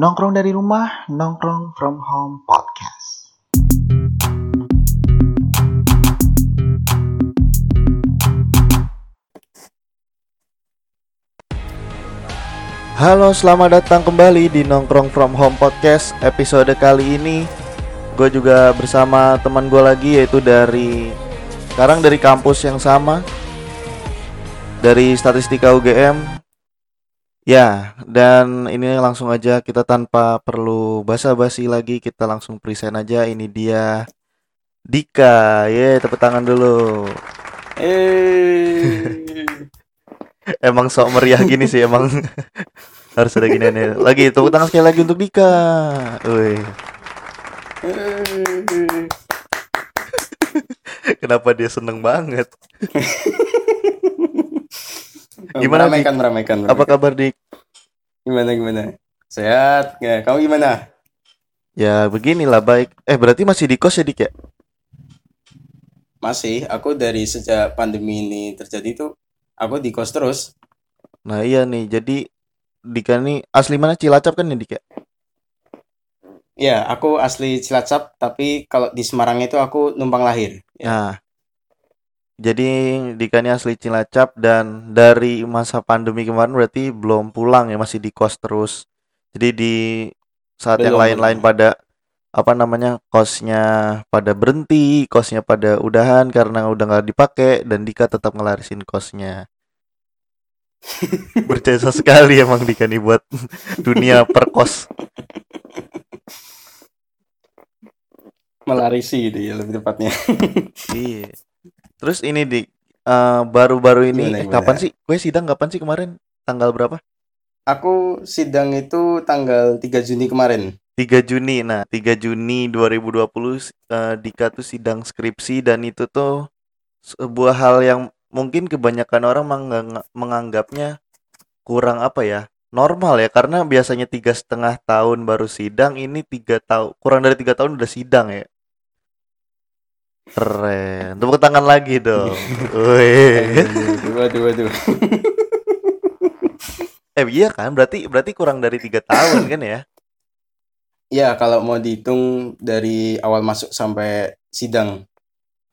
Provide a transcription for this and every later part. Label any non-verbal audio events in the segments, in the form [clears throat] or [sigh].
Nongkrong dari rumah, nongkrong from home podcast. Halo, selamat datang kembali di Nongkrong from Home Podcast Episode kali ini Gue juga bersama teman gue lagi yaitu dari Sekarang dari kampus yang sama Dari Statistika UGM Ya, dan ini langsung aja kita tanpa perlu basa-basi lagi Kita langsung present aja. Ini dia Dika. Ye, tepuk tangan dulu. Eh, [laughs] Emang sok meriah gini sih emang. [laughs] Harus ada gini nih. Lagi tepuk tangan sekali lagi untuk Dika. Wih [laughs] Kenapa dia seneng banget? Gimana, Dik? meramaikan, meramaikan, Apa meramaikan. kabar Dik? Gimana, gimana? Sehat? Ya, kamu gimana? Ya beginilah baik Eh berarti masih di kos ya Dik ya? Masih, aku dari sejak pandemi ini terjadi tuh, aku di kos terus. Nah iya nih jadi Dika nih asli mana Cilacap kan ya Dik ya? Ya, aku asli Cilacap, tapi kalau di Semarang itu aku numpang lahir. Ya. Nah Jadi Dika nih asli Cilacap dan dari masa pandemi kemarin berarti belum pulang ya masih di kos terus Jadi di saat yang Belum, lain-lain belum. pada apa namanya kosnya pada berhenti, kosnya pada udahan karena udah nggak dipakai dan Dika tetap ngelarisin kosnya. [laughs] Berjasa sekali emang Dika nih buat dunia perkos. Melarisi ya, lebih tepatnya. Iya. Terus ini di eh, baru-baru ini Gimana, eh, gimana? kapan sih? Gue sidang kapan sih kemarin? Tanggal berapa? Aku sidang itu tanggal 3 Juni kemarin. 3 Juni. Nah, 3 Juni 2020 eh, Dika tuh sidang skripsi dan itu tuh sebuah hal yang mungkin kebanyakan orang menganggapnya kurang apa ya? Normal ya karena biasanya tiga setengah tahun baru sidang ini tiga tahun kurang dari tiga tahun udah sidang ya keren tepuk tangan lagi dong Wih. Waduh, waduh, waduh. eh iya kan berarti berarti kurang dari tiga tahun kan ya Ya, kalau mau dihitung dari awal masuk sampai sidang,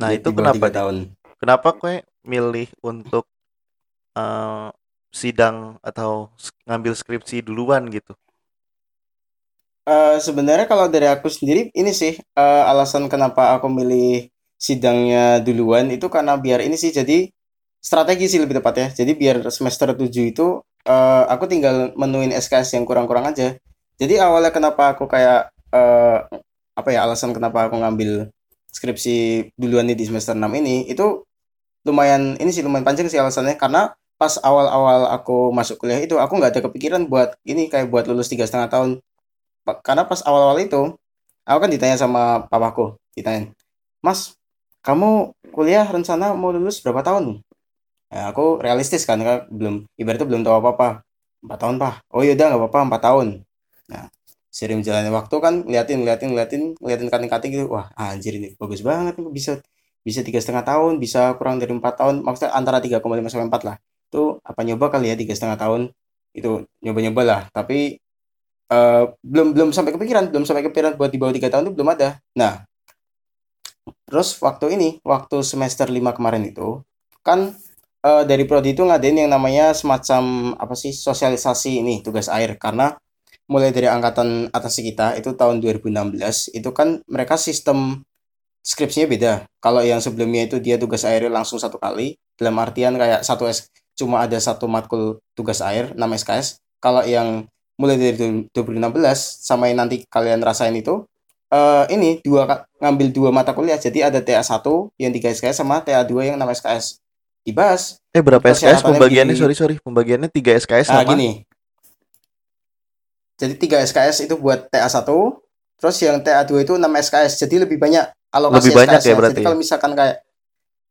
nah itu kenapa tahun. kenapa kue milih untuk eh, sidang atau ngambil skripsi duluan gitu Eh, sebenarnya kalau dari aku sendiri ini sih eh, alasan kenapa aku milih sidangnya duluan itu karena biar ini sih jadi strategi sih lebih tepat ya. Jadi biar semester 7 itu eh, aku tinggal menuin SKS yang kurang-kurang aja. Jadi awalnya kenapa aku kayak eh, apa ya alasan kenapa aku ngambil skripsi duluan nih di semester 6 ini itu lumayan ini sih lumayan panjang sih alasannya karena pas awal-awal aku masuk kuliah itu aku nggak ada kepikiran buat ini kayak buat lulus tiga setengah tahun karena pas awal-awal itu aku kan ditanya sama papaku ditanya mas kamu kuliah rencana mau lulus berapa tahun? Ya, aku realistis kan kan belum ibaratnya belum tahu apa-apa. Empat tahun pak. Oh yaudah nggak apa-apa empat tahun. Nah sering jalannya waktu kan liatin liatin liatin liatin kating kating gitu. Wah anjir ini bagus banget nih bisa bisa tiga setengah tahun bisa kurang dari empat tahun. Maksudnya antara 3,5 sampai 4 lah. Itu apa nyoba kali ya tiga setengah tahun. Itu nyoba-nyoba lah. Tapi eh, belum belum sampai kepikiran belum sampai kepikiran buat di bawah tiga tahun itu belum ada. Nah terus waktu ini waktu semester 5 kemarin itu kan eh, dari prodi itu ngadain yang namanya semacam apa sih sosialisasi ini tugas air. Karena mulai dari angkatan atas kita itu tahun 2016 itu kan mereka sistem skripsinya beda. Kalau yang sebelumnya itu dia tugas air langsung satu kali dalam artian kayak satu S cuma ada satu matkul tugas air 6 SKS kalau yang mulai dari 2016 sampai nanti kalian rasain itu eh ini dua ngambil dua mata kuliah. Jadi ada TA1 yang 3 SKS sama TA2 yang 6 SKS dibahas. Eh berapa SKS pembagiannya di- sorry sorry. Pembagiannya 3 SKS nah sama gini. Jadi 3 SKS itu buat TA1 terus yang TA2 itu 6 SKS jadi lebih banyak alokasi Lebih banyak ya SKS-nya. berarti jadi ya? kalau misalkan kayak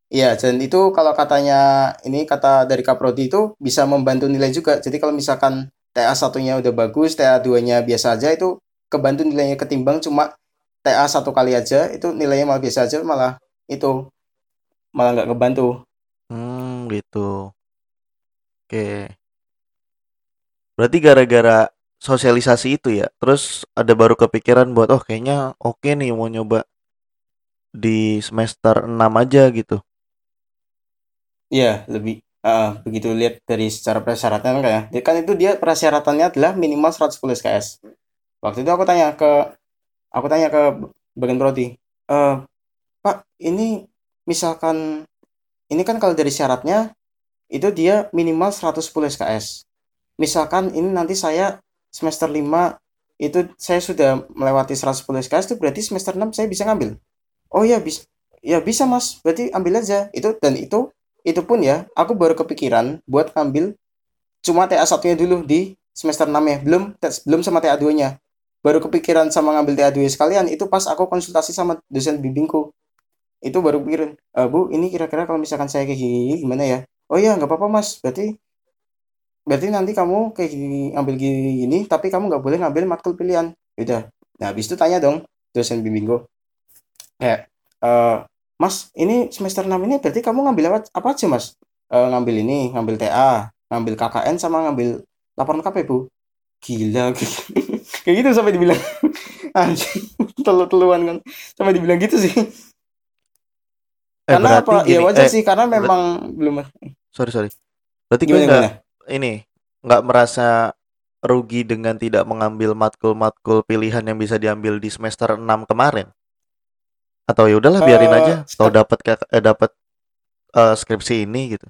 Iya, dan itu kalau katanya ini kata dari Kaprodi itu bisa membantu nilai juga. Jadi kalau misalkan TA satunya udah bagus, TA 2-nya biasa aja itu kebantu nilainya ketimbang cuma TA satu kali aja itu nilainya malah biasa aja malah itu malah nggak kebantu. Hmm, gitu. Oke. Berarti gara-gara sosialisasi itu ya. Terus ada baru kepikiran buat oh kayaknya oke nih mau nyoba di semester 6 aja gitu. Iya, lebih uh, begitu lihat dari secara persyaratan kan ya. Dia- Kan itu dia persyaratannya adalah minimal 110 SKS. Waktu itu aku tanya ke aku tanya ke bagian prodi, "Eh, Pak, ini misalkan ini kan kalau dari syaratnya itu dia minimal 110 SKS. Misalkan ini nanti saya semester 5 itu saya sudah melewati 110 SKS itu berarti semester 6 saya bisa ngambil. Oh ya bisa. Ya bisa Mas. Berarti ambil aja. Itu dan itu itu pun ya aku baru kepikiran buat ngambil cuma TA satunya dulu di semester 6 ya. Belum belum sama TA 2-nya. Baru kepikiran sama ngambil TA 2 sekalian itu pas aku konsultasi sama dosen bimbingku. Itu baru pikirin, e, Bu, ini kira-kira kalau misalkan saya kayak gini gimana ya? Oh iya, nggak apa-apa Mas. Berarti berarti nanti kamu kayak gini, ambil gini, tapi kamu nggak boleh ngambil matkul pilihan. Udah. Nah, habis itu tanya dong dosen bimbingku. Kayak, e, Mas, ini semester 6 ini berarti kamu ngambil apa, apa aja, Mas? E, ngambil ini, ngambil TA, ngambil KKN sama ngambil laporan KP, Bu. Gila, kayak gitu sampai dibilang. [laughs] Anjing telu-teluan kan. Sampai dibilang gitu sih. Eh, karena apa? Ya gini, wajar eh, sih karena memang belum sorry sorry. Berarti gue gimana nggak gimana ini nggak merasa rugi dengan tidak mengambil matkul-matkul pilihan yang bisa diambil di semester 6 kemarin. Atau ya udahlah biarin Eh, aja, sek- dapat eh, dapat eh, skripsi ini gitu.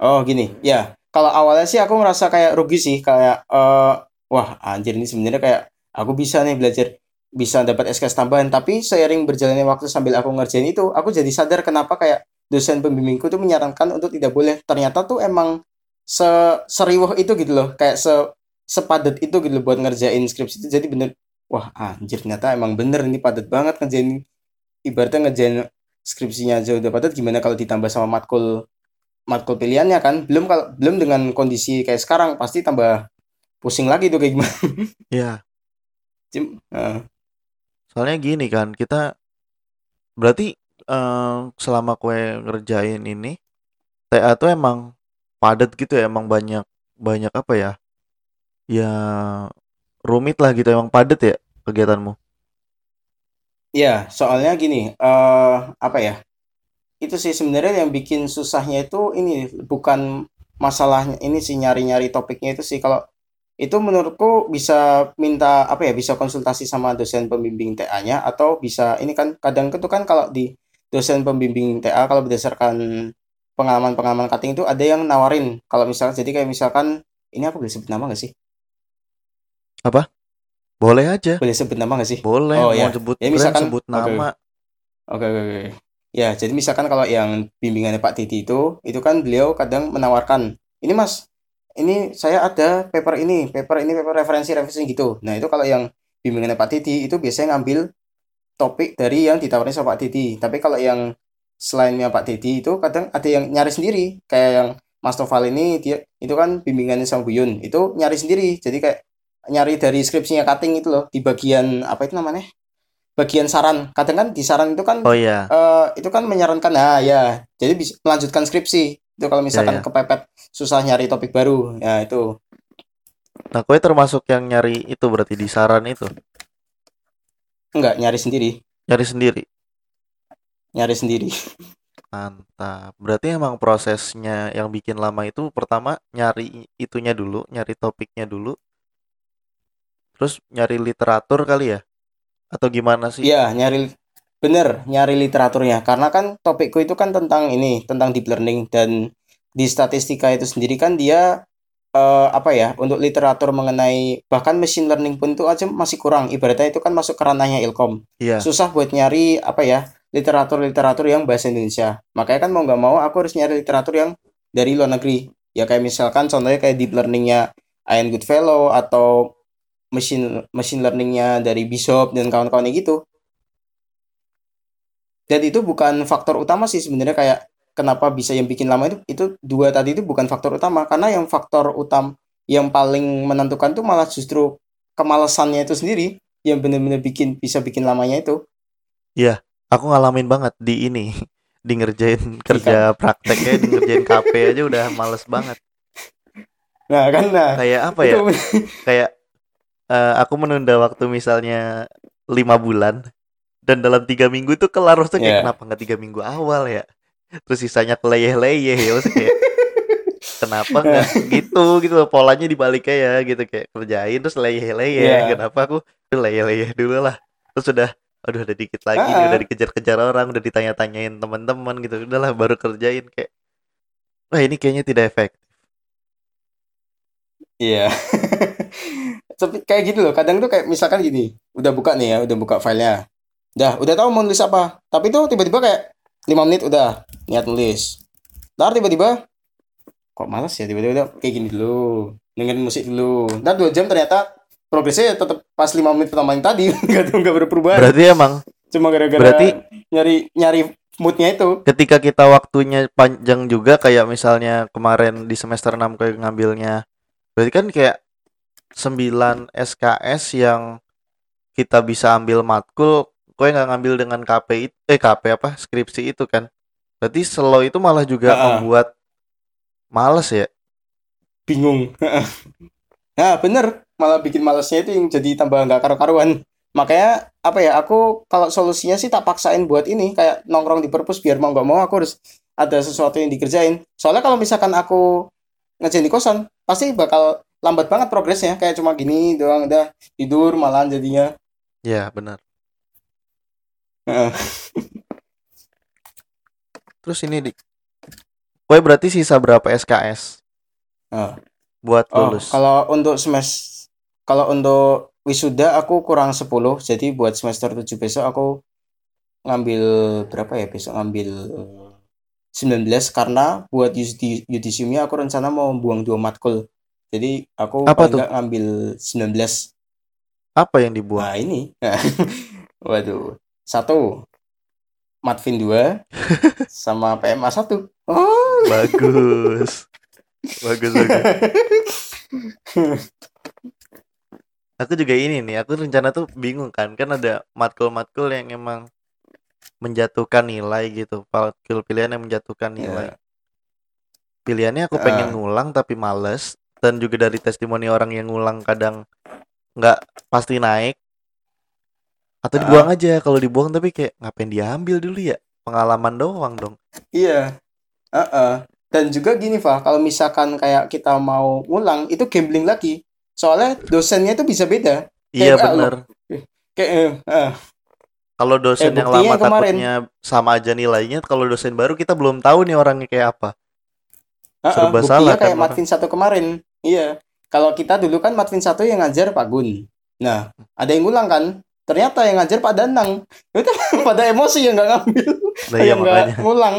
oh gini. Ya kalau awalnya sih aku ngerasa kayak rugi sih. Kayak eh wah anjir ini sebenarnya kayak aku bisa nih belajar bisa dapat SKS tambahan. Tapi seiring berjalannya waktu sambil aku ngerjain itu aku jadi sadar kenapa kayak dosen pembimbingku tuh menyarankan untuk tidak boleh. Ternyata tuh emang se seriwah itu gitu loh kayak se sepadat itu gitu loh buat ngerjain skripsi itu. Jadi bener wah anjir ternyata emang bener ini padat banget ngerjain. Ibaratnya ngerjain skripsinya aja udah padat gimana kalau ditambah sama matkul matkul pilihannya kan? Belum kalau belum dengan kondisi kayak sekarang pasti tambah pusing lagi tuh kayak gimana [laughs] Ya, Cim- eh, soalnya gini kan, kita berarti eh, selama kue ngerjain ini TA tuh emang padat gitu ya, emang banyak banyak apa ya? Ya rumit lah gitu, emang padat ya kegiatanmu. ya soalnya gini eh apa ya itu sih sebenarnya yang bikin susahnya itu ini bukan masalahnya ini sih nyari-nyari topiknya itu sih kalau itu menurutku bisa minta apa ya bisa konsultasi sama dosen pembimbing TA-nya atau bisa ini kan kadang itu kan kalau di dosen pembimbing TA kalau berdasarkan pengalaman-pengalaman cutting itu ada yang nawarin kalau misalnya jadi kayak misalkan ini aku boleh sebut nama nggak sih Apa? Boleh aja, boleh sebut nama nggak sih boleh oh mau ya sebut ya brand misalkan sebut oke nama. Oke, oke, oke. Ya, jadi misalkan kalau yang bimbingannya Pak Didi itu, itu kan beliau kadang menawarkan, ini Mas, ini saya ada paper ini, paper ini, paper referensi, referensi gitu. Nah, itu kalau yang bimbingannya Pak Didi, itu biasanya ngambil topik dari yang ditawarin sama Pak Didi. Tapi kalau yang selainnya Pak Didi itu kadang ada yang nyari sendiri. Kayak yang Mas Toval ini, dia itu kan bimbingannya sama Buyun, itu nyari sendiri. Jadi kayak nyari dari skripsinya cutting itu loh, di bagian, apa itu namanya? Bagian saran. Kadang kan di saran itu kan Oh iya, eh itu kan menyarankan nah ya jadi bisa melanjutkan skripsi itu kalau ya misalkan ya. kepepet susah nyari topik baru ya itu Nah, kue termasuk yang nyari itu berarti di saran itu, enggak nyari sendiri nyari sendiri. nyari sendiri Mantap. Berarti emang prosesnya yang bikin lama itu pertama nyari itunya dulu, nyari topiknya dulu, terus nyari literatur kali ya? Atau gimana sih? ya nyari bener nyari literaturnya karena kan topikku itu kan tentang ini tentang deep learning. Dan di statistika itu sendiri kan dia eh, apa ya untuk literatur mengenai bahkan machine learning pun itu aja masih kurang. Ibaratnya itu kan masuk ke ranahnya Ilkom. Iya, susah buat nyari apa ya literatur-literatur yang bahasa Indonesia. Makanya kan mau nggak mau aku harus nyari literatur yang dari luar negeri. Ya kayak misalkan contohnya kayak deep learningnya Ian Goodfellow atau machine machine learningnya dari Bishop dan kawan-kawannya gitu dan itu bukan faktor utama sih sebenarnya kayak kenapa bisa yang bikin lama itu itu dua tadi itu bukan faktor utama karena yang faktor utama yang paling menentukan tuh malah justru kemalasannya itu sendiri yang benar-benar bikin bisa bikin lamanya itu iya. Aku ngalamin banget di ini, di ngerjain kerja prakteknya, di ngerjain [laughs] KP aja udah males banget. Nah, kan nah. kayak apa ya Itu kayak eh, aku menunda waktu misalnya lima bulan dan dalam tiga minggu itu kelar maksudnya kayak Iya. kenapa nggak tiga minggu awal ya terus sisanya keleyeh-leyeh ya maksudnya kayak [laughs] kenapa nggak gitu gitu loh, polanya dibalik ya gitu kayak kerjain terus leyeh-leyeh Iya. kenapa aku "Aduh, leyeh-leyeh dulu lah terus udah aduh udah dikit lagi Ah-ah. udah dikejar-kejar orang udah ditanya-tanyain teman-teman gitu udahlah baru kerjain kayak wah ini kayaknya tidak efektif Iya. [laughs] Tapi kayak gitu loh, kadang tuh kayak misalkan gini, udah buka nih ya, udah buka filenya. Dah, udah tahu mau nulis apa. Tapi tuh tiba-tiba kayak 5 menit udah niat nulis. Ntar tiba-tiba kok malas ya tiba-tiba udah kayak gini dulu. Dengerin musik dulu. Ntar 2 jam ternyata progresnya tetap pas 5 menit pertama yang tadi [laughs] enggak tuh enggak berperubahan. berarti emang Cuma gara-gara berarti- nyari nyari moodnya itu. ketika kita waktunya panjang juga kayak misalnya kemarin di semester 6 kayak ngambilnya berarti kan kayak 9 SKS yang kita bisa ambil matkul kowe nggak ngambil dengan KP itu eh KP apa skripsi itu kan berarti slow itu malah juga Ha-ha. membuat males ya bingung. nah, bener. Malah bikin malesnya itu yang jadi tambah nggak karu-karuan. Makanya apa ya? Aku kalau solusinya sih tak paksain buat ini kayak nongkrong di perpus biar mau nggak mau aku harus ada sesuatu yang dikerjain. Soalnya kalau misalkan aku ngerjain di kosan, pasti bakal lambat banget progresnya. Kayak cuma gini doang udah tidur malahan jadinya. ya benar. Terus ini di kowe berarti sisa berapa SKS Ah. buat Oh, lulus kalau untuk semester kalau untuk wisuda aku kurang 10, jadi buat semester 7 besok aku ngambil berapa ya besok ngambil 19 karena buat yudi- yudisiumnya aku rencana mau buang dua matkul. Jadi aku Apa tuh? ngambil 19. apa yang dibuang Nah, ini. [laughs] Waduh. Satu. Matvin 2 [laughs] sama PMA 1. Oh. bagus bagus bagus [laughs] aku juga ini nih aku rencana tuh bingung kan kan ada matkul-matkul yang emang menjatuhkan nilai gitu matkul pilihan yang menjatuhkan nilai Ya. pilihannya aku pengen Ah. ngulang tapi males dan juga dari testimoni orang yang ngulang kadang nggak pasti naik atau Ah. dibuang aja kalau dibuang tapi kayak ngapain diambil dulu ya pengalaman doang dong Iya. Heeh. Dan juga gini, Fa, kalau misalkan kayak kita mau ngulang, itu gambling lagi. Soalnya dosennya itu bisa beda. iya Kayak, ah, bener Kayak eh, kalau dosen Eh, yang lama kemarin. takutnya sama aja nilainya kalau dosen baru kita belum tahu nih orangnya kayak apa heeh, Serba buktinya salah kan kayak orang. Matvin satu kemarin. Iya. Kalau kita dulu kan Matvin satu yang ngajar Pak Gun. Nah, ada yang ngulang kan? Ternyata yang ngajar Pak Danang. Itu [laughs] pada emosi yang nggak ngambil, nah iya yang nggak ngulang.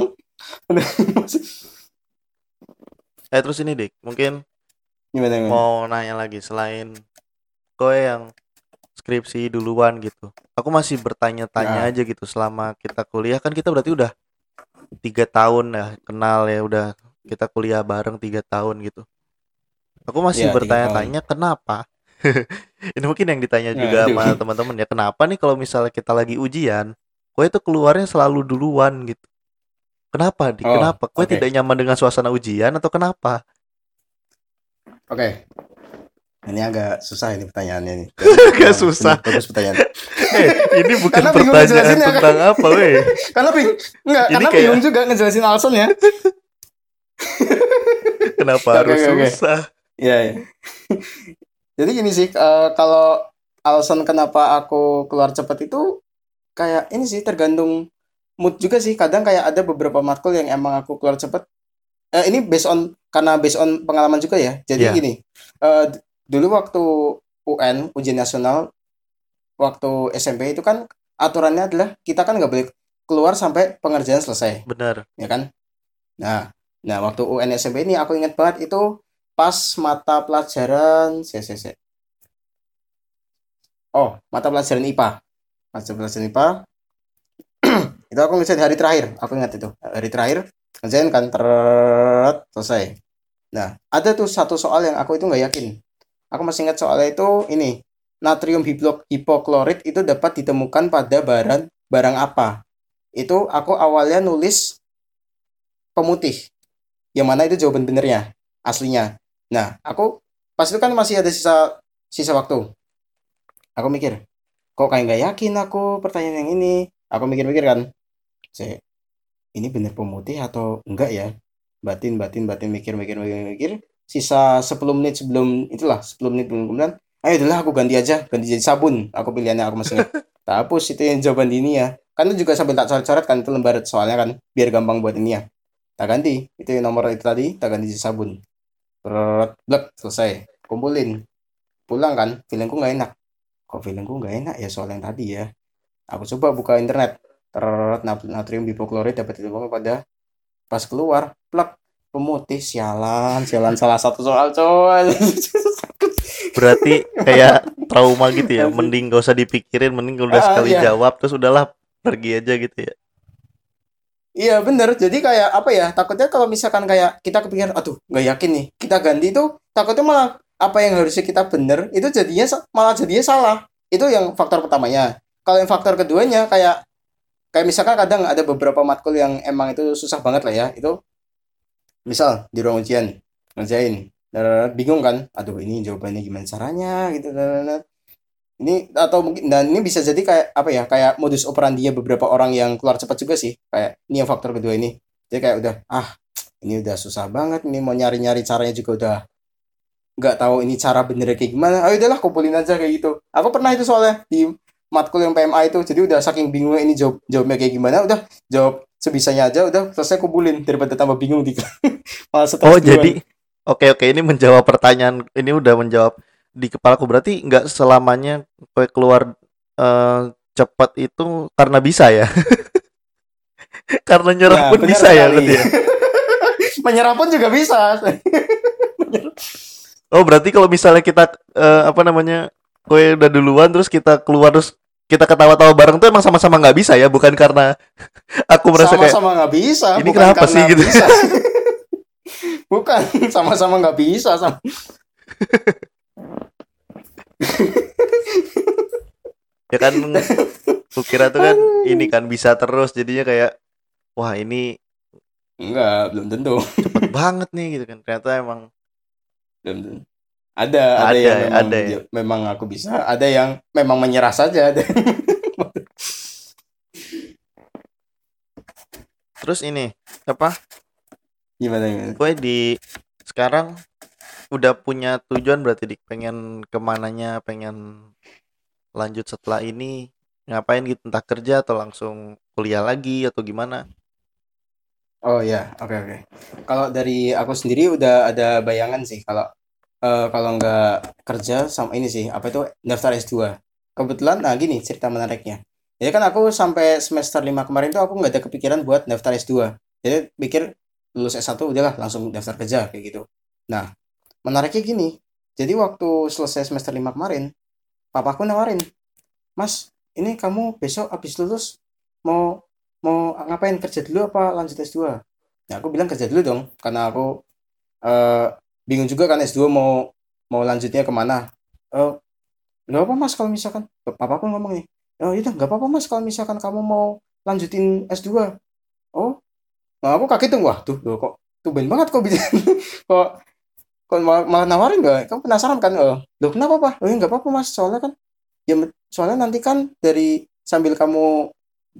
eh terus ini dik mungkin Gimana, gimana? mau nanya lagi selain kowe yang skripsi duluan gitu aku masih bertanya-tanya Nah. aja gitu selama kita kuliah kan kita berarti udah tiga tahun ya kenal ya udah kita kuliah bareng tiga tahun gitu aku masih tiga bertanya-tanya kenapa [laughs] ini mungkin yang ditanya Nah, juga sama teman-teman ya kenapa nih kalau misalnya kita lagi ujian kowe itu keluarnya selalu duluan gitu kenapa dik Oh, kenapa kowe oke. tidak nyaman dengan suasana ujian atau kenapa Oke. Ini agak susah ini pertanyaannya nih. [laughs] Agak Nah, susah. bener, Bagus pertanyaan. [laughs] Eh, ini bukan Karena pertanyaan tentang apa, weh. karena bing enggak Ini karena kayak- bingung juga ngejelasin alasannya Kenapa Oke, harus susah? Iya, iya. Jadi gini sih, eh, kalau alasan kenapa aku keluar cepat itu kayak ini sih tergantung mood juga sih. Kadang kayak ada beberapa matkul yang emang aku keluar cepat. Eh, ini based on karena based on pengalaman juga ya. Jadi Iya. gini, eh, d- dulu waktu UN ujian nasional waktu SMP itu kan aturannya adalah kita kan nggak boleh keluar sampai pengerjaan selesai Bener. ya kan? Nah, nah waktu UN SMP ini aku ingat banget itu pas mata pelajaran se. Oh, mata pelajaran IPA. Mata pelajaran IPA. [clears throat] itu aku ngerjain hari terakhir, aku ingat itu. Hari terakhir ngerjain kan teret selesai. Nah, ada tuh satu soal yang aku itu nggak yakin. Aku masih ingat soalnya itu ini natrium hipoklorit itu dapat ditemukan pada barang barang apa? Itu aku awalnya nulis pemutih. Yang mana itu jawaban benernya, aslinya. Nah aku pas itu kan masih ada sisa sisa waktu. Aku mikir kok kayak nggak yakin aku pertanyaan yang ini? Aku mikir-mikir kan saya ini bener pemutih atau enggak ya? Batin batin batin mikir mikir mikir mikir. Sisa 10 menit sebelum itulah 10 menit belum kemudian ayo adalah aku ganti aja ganti jadi sabun. Aku pilihannya aku masih tak [laughs] hapus itu yang jawaban ini ya. Kan itu juga sambil tak coret-coret kan itu lembar soalnya kan biar gampang buat ini ya. Tak ganti itu yang nomor itu tadi tak ganti jadi sabun blek selesai. Kumpulin. Pulang kan feelingku nggak enak. Kok feelingku nggak enak? Ya soal yang tadi ya. Aku coba buka internet. Terret natrium hipoklorit dapat ditemukan pada? Pas keluar plek pemutih sialan sialan salah satu soal coy. [laughs] Berarti kayak [laughs] trauma gitu ya. Mending gak usah dipikirin, mending udah Ah, sekali iya. jawab terus udahlah pergi aja gitu ya. Iya bener, jadi kayak apa ya? Takutnya kalau misalkan kayak kita kepikiran, aduh nggak yakin nih, kita ganti itu takutnya malah apa yang harusnya kita bener itu jadinya malah jadinya salah. Itu yang faktor pertamanya. Kalau yang faktor keduanya kayak kayak misalkan kadang ada beberapa matkul yang emang itu susah banget lah ya. Itu misal di ruang ujian ngerjain, bingung kan? Aduh ini jawabannya gimana caranya gitu. Ini atau mungkin dan ini bisa jadi kayak apa ya? Kayak modus operandinya beberapa orang yang keluar cepat juga sih. Kayak ini yang faktor kedua ini. Jadi kayak udah ah ini udah susah banget ini mau nyari-nyari caranya juga udah nggak tahu ini cara benernya kayak gimana. Ayo udahlah kumpulin aja kayak gitu. Aku pernah itu soalnya di matkul yang PMA itu. Jadi udah saking bingungnya ini jawab jawabnya kayak gimana, udah jawab sebisanya aja udah selesai kumpulin daripada tambah bingung di [laughs] malah stres Oh, duluan. jadi oke oke ini menjawab pertanyaan ini udah menjawab di kepalaku berarti nggak selamanya kue keluar eh, cepat itu karena bisa ya. [laughs] karena nyerah Ya, pun bisa ya sekali. berarti ya. [laughs] Menyerah pun juga bisa. [laughs] Oh, berarti kalau misalnya kita eh, apa namanya? Kue udah duluan terus kita keluar terus kita ketawa-tawa bareng tuh emang sama-sama nggak bisa ya, bukan karena aku merasa kayak Sama-sama nggak bisa. ini bukan kenapa sih gitu. bisa. bukan, sama-sama nggak bisa. Sama. [laughs] ya kan kukira tuh kan ini kan bisa terus jadinya kayak wah ini Enggak, belum tentu. cepet banget nih gitu kan ternyata emang Belum tentu. Ada, ada, Ada yang ya, memang, ada ya. ya, memang aku bisa. Ada yang memang menyerah saja. Ada. [laughs] terus ini apa Gimana, gimana? gue di sekarang udah punya tujuan berarti dik pengen ke mananya pengen lanjut setelah ini ngapain gitu entah kerja atau langsung kuliah lagi atau gimana Oh ya, oke oke. Kalau dari aku sendiri udah ada bayangan sih kalau eh, kalau nggak kerja sama ini sih apa itu daftar S2. Kebetulan nah gini cerita menariknya. Jadi kan aku sampai semester 5 kemarin tuh aku nggak ada kepikiran buat daftar S2. Jadi pikir lulus S1 udahlah langsung daftar kerja kayak gitu. Nah, menariknya gini. Jadi waktu selesai semester 5 kemarin, papaku nawarin, "Mas, ini kamu besok habis lulus mau mau ngapain kerja dulu apa lanjut S2?" Nah, aku bilang kerja dulu dong, karena aku eh, bingung juga kan S2 mau mau lanjutnya ke mana. Eh, nggak apa mas kalau misalkan, papa pun ngomong nih, oh itu nggak apa-apa mas kalau misalkan kamu mau lanjutin S2. Oh, nah aku kaget tuh, wah tuh, loh, kok tumben banget kok bisa, [laughs] kok kok malah, nawarin gak? Kamu penasaran kan? Oh, loh kenapa pak? Oh ya nggak apa-apa mas, soalnya kan, ya soalnya nanti kan dari sambil kamu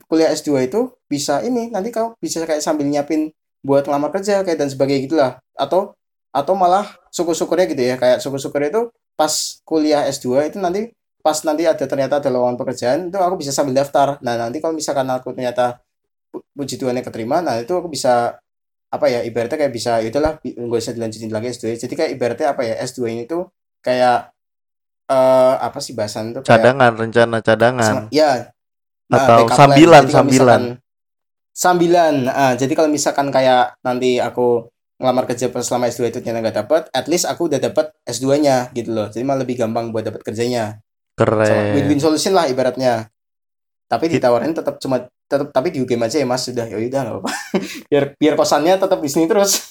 kuliah S2 itu bisa ini nanti kamu bisa kayak sambil nyiapin buat ngelamar kerja kayak dan sebagainya gitulah atau atau malah syukur-syukurnya gitu ya kayak syukur-syukurnya itu pas kuliah S2 itu nanti pas nanti ada ternyata ada lowongan pekerjaan itu aku bisa sambil daftar nah nanti kalau misalkan aku ternyata pu- puji Tuhan keterima nah itu aku bisa apa ya ibaratnya kayak bisa ya udahlah bi- nggak usah dilanjutin lagi S2 jadi kayak ibaratnya apa ya S2 ini tuh kayak eh apa sih bahasan itu kayak cadangan rencana cadangan. Ya. Nah, atau sambilan Jadi sambilan misalkan- sambilan. Ah, jadi kalau misalkan kayak nanti aku ngelamar kerja pas selama S2 itu ternyata nggak dapat at least aku udah dapat S2-nya gitu loh. Jadi malah lebih gampang buat dapat kerjanya. Keren. Win-win solution lah ibaratnya. Tapi ditawarin tetap cuma tetap tapi di UGM aja ya mas sudah ya udah apa-apa [laughs] biar biar kosannya tetap di sini terus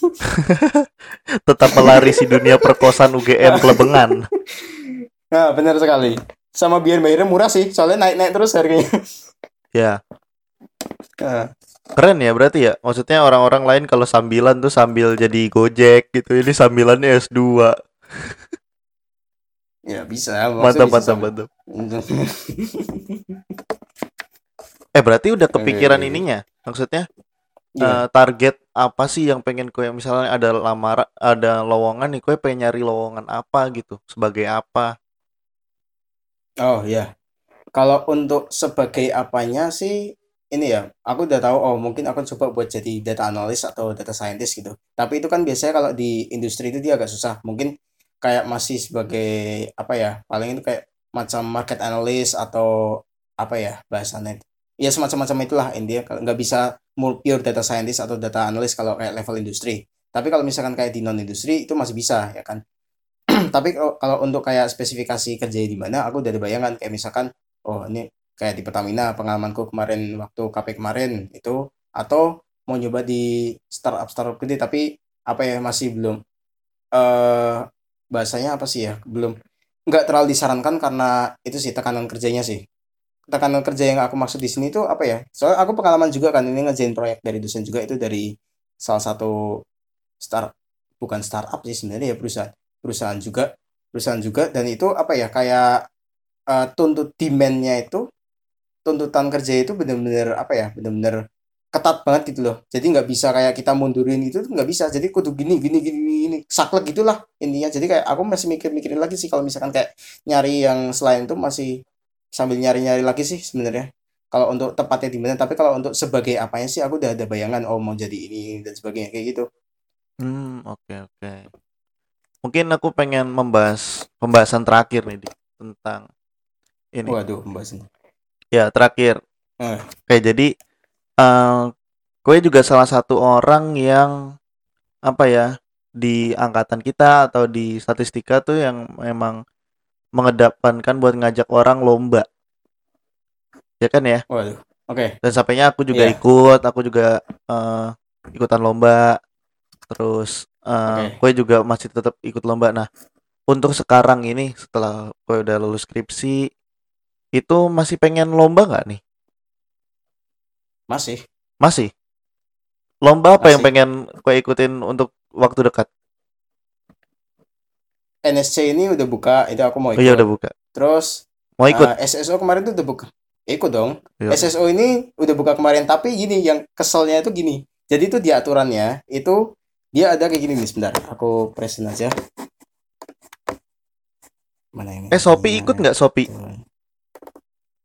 [laughs] tetap melarisi dunia perkosan UGM Klebengan [laughs] nah benar sekali sama biar bayarnya murah sih soalnya naik naik terus harganya ya Nah, Keren ya berarti ya. Maksudnya orang-orang lain kalau sambilan tuh sambil jadi Gojek gitu. Ini sambilannya S2. Ya bisa. Mantap, mantap, mantap. Eh berarti udah kepikiran Eh. ininya. Maksudnya Gimana? eh, target apa sih yang pengen kue misalnya ada lamar ada lowongan nih kue pengen nyari lowongan apa gitu sebagai apa Oh ya, kalau untuk sebagai apanya sih ini ya, aku udah tahu. Oh mungkin aku coba buat jadi data analyst atau data scientist gitu. Tapi itu kan biasanya kalau di industri itu dia agak susah. Mungkin kayak masih sebagai apa ya? Paling itu kayak macam market analyst atau apa ya bahasannya? Ya semacam-macam itulah intinya. Kalau nggak bisa pure data scientist atau data analyst kalau kayak level industri. Tapi kalau misalkan kayak di non industri itu masih bisa ya kan. [clears throat] tapi kalau, untuk kayak spesifikasi kerja di mana aku udah ada bayangan kayak misalkan oh ini kayak di Pertamina pengalamanku kemarin waktu KP kemarin itu atau mau nyoba di startup startup gede tapi apa ya masih belum eh bahasanya apa sih ya belum nggak terlalu disarankan karena itu sih tekanan kerjanya sih tekanan kerja yang aku maksud di sini tuh apa ya? Soalnya aku pengalaman juga kan ini ngerjain proyek dari dosen juga itu dari salah satu start bukan startup sih sebenarnya ya perusahaan perusahaan juga perusahaan juga. Dan itu apa ya kayak eh, tuntut demand-nya itu tuntutan kerja itu bener-bener apa ya bener-bener ketat banget gitu loh. Jadi nggak bisa kayak kita mundurin itu nggak bisa. Jadi kudu gini gini gini gini saklek gitulah intinya. Jadi kayak aku masih mikir-mikirin lagi sih kalau misalkan kayak nyari yang selain itu masih sambil nyari-nyari lagi sih sebenarnya. Kalau untuk tepatnya di mana tapi kalau untuk sebagai apanya sih aku udah ada bayangan oh mau jadi ini dan sebagainya kayak gitu. Hmm oke oke. Mungkin aku pengen membahas pembahasan terakhir nih Di, tentang ini. Waduh pembahasan ya terakhir. Eh. Oke, jadi eh gue juga salah satu orang yang apa ya di angkatan kita atau di statistika tuh yang memang mengedepankan buat ngajak orang lomba. Ya kan ya? waduh oke Dan sampainya aku juga Iya. ikut, aku juga eh, ikutan lomba. Terus eh, gue juga masih tetap ikut lomba. Nah, untuk sekarang ini setelah gue udah lulus skripsi, itu masih pengen lomba nggak nih? masih Masih. Lomba apa yang Masih. pengen gue ikutin untuk waktu dekat? NSC ini udah buka itu aku mau Oh ikut. iya udah buka. terus Mau ikut? ah, SSO kemarin tuh udah buka. Ikut dong. Iya. SSO ini udah buka kemarin tapi gini yang keselnya itu gini. Jadi itu di aturannya itu dia ada kayak gini nih sebentar aku present aja. Mana ini? Eh Shopee ikut nggak Shopee?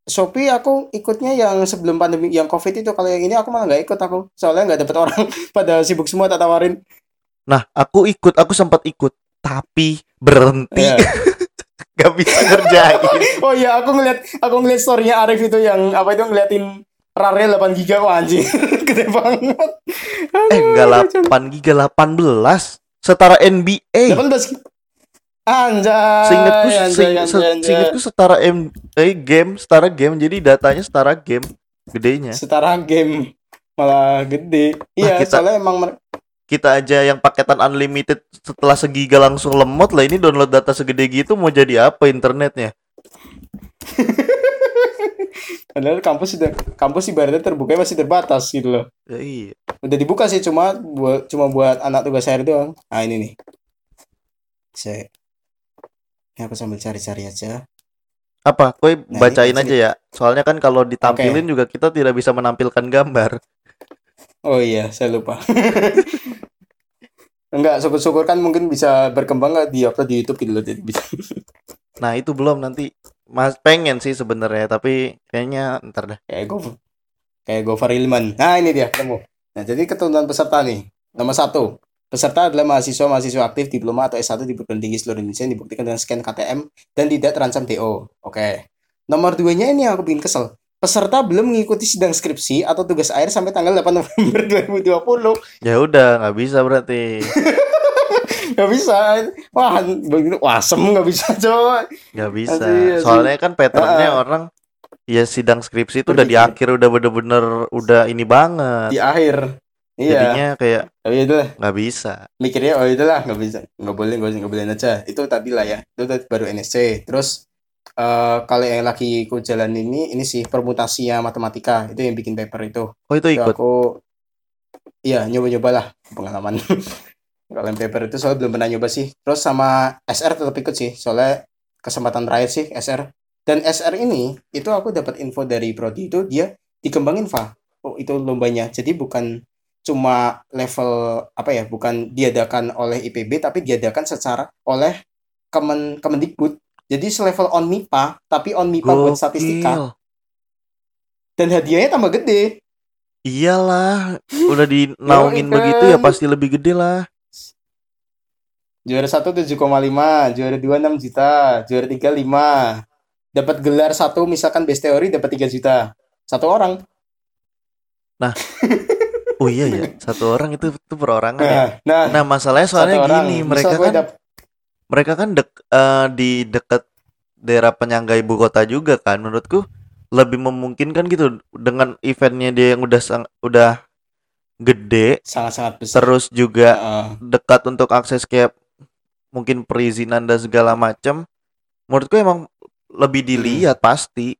Shopee aku ikutnya yang sebelum pandemi yang covid itu. Kalau yang ini aku malah nggak ikut aku. Soalnya nggak dapet orang. [laughs] Pada sibuk semua tak tawarin. Nah aku ikut, aku sempat ikut, tapi berhenti, Iya. [laughs] nggak bisa ngerjain. [laughs] oh iya aku ngeliat aku ngeliat storynya Arif itu yang apa itu ngeliatin rare 8 giga wah anjing [laughs] gede banget eh nggak 8 giga 18 setara NBA. 18 Anjay, Seingatku, anjay, anjay, anjay. seingatku setara M, eh game, setara game, jadi datanya setara game, gedenya. setara game malah gede. Iya, kita- soalnya emang Kita aja yang paketan unlimited setelah segiga langsung lemot lah ini download data segede gitu mau jadi apa internetnya? [laughs] padahal kampus sudah kampus ibaratnya terbuka masih terbatas gitu loh. Ya, iya. Udah dibuka sih cuma buat cuma buat anak tugas akhir doang. Ah ini nih. Saya ini aku sambil cari-cari aja. Apa? Kue Nah, bacain aja ya. Soalnya kan kalau ditampilin juga kita tidak bisa menampilkan gambar. Oh iya, saya lupa. [laughs] Enggak, syukur-syukur kan mungkin bisa berkembang nggak di upload di YouTube gitu loh jadi bisa. Nah, itu belum nanti Mas pengen sih sebenarnya, tapi kayaknya ntar dah. kayak go kayak Gofar Ilman. Nah ini dia ketemu. Nah jadi ketentuan peserta nih. Nomor satu, peserta adalah mahasiswa mahasiswa aktif diploma atau S1 di perguruan tinggi seluruh Indonesia yang dibuktikan dengan scan KTM dan tidak terancam DO. Oke. Nomor duanya ini yang aku bikin kesel. Peserta belum mengikuti sidang skripsi atau tugas akhir sampai tanggal 8 November 2020. Ya udah, nggak bisa berarti. [laughs] Gak bisa. Wah, begitu wasem gak bisa coba. Nggak bisa. Asli, asli. Soalnya kan patternnya Ah. orang ya sidang skripsi itu udah di akhir udah bener-bener udah ini banget. Di akhir. Iya. Jadinya kayak Oh iya itulah. nggak bisa. mikirnya oh itulah nggak bisa nggak boleh nggak boleh nggak boleh aja itu tadi lah ya itu tadi baru NSC terus eh kalau yang lagi ku jalan ini ini sih permutasinya matematika itu yang bikin paper itu. Oh itu ikut. aku iya nyoba-nyoba lah pengalaman. [laughs] Kalau yang paper itu soalnya belum pernah nyoba sih. Terus sama SR tetap ikut sih, soalnya kesempatan terakhir sih SR. Dan SR ini itu aku dapat info dari Prodi itu dia dikembangin Fa. Oh, itu lombanya. Jadi bukan cuma level apa ya, bukan diadakan oleh IPB tapi diadakan secara oleh Kemen Kemendikbud. Jadi selevel on MIPA, tapi on MIPA buat statistika. Gokil. Dan hadiahnya tambah gede. Iyalah, udah dinaungin [laughs] begitu ya pasti lebih gede lah. Juara 1 7,5, juara 2 6 juta, juara 3 5. Dapat gelar satu misalkan best teori dapat 3 juta. Satu orang. [laughs] Oh iya ya, satu orang itu itu perorangan ya. Nah, nah, Nah masalahnya soalnya orang. gini, Misal mereka kan dap- mereka kan dek, eh, di dekat daerah penyangga ibu kota juga kan. Menurutku lebih memungkinkan gitu dengan eventnya dia yang udah sang- udah gede, sangat-sangat besar. terus juga Heeh. dekat untuk akses kayak mungkin perizinan dan segala macam. Menurutku emang lebih dilihat pasti.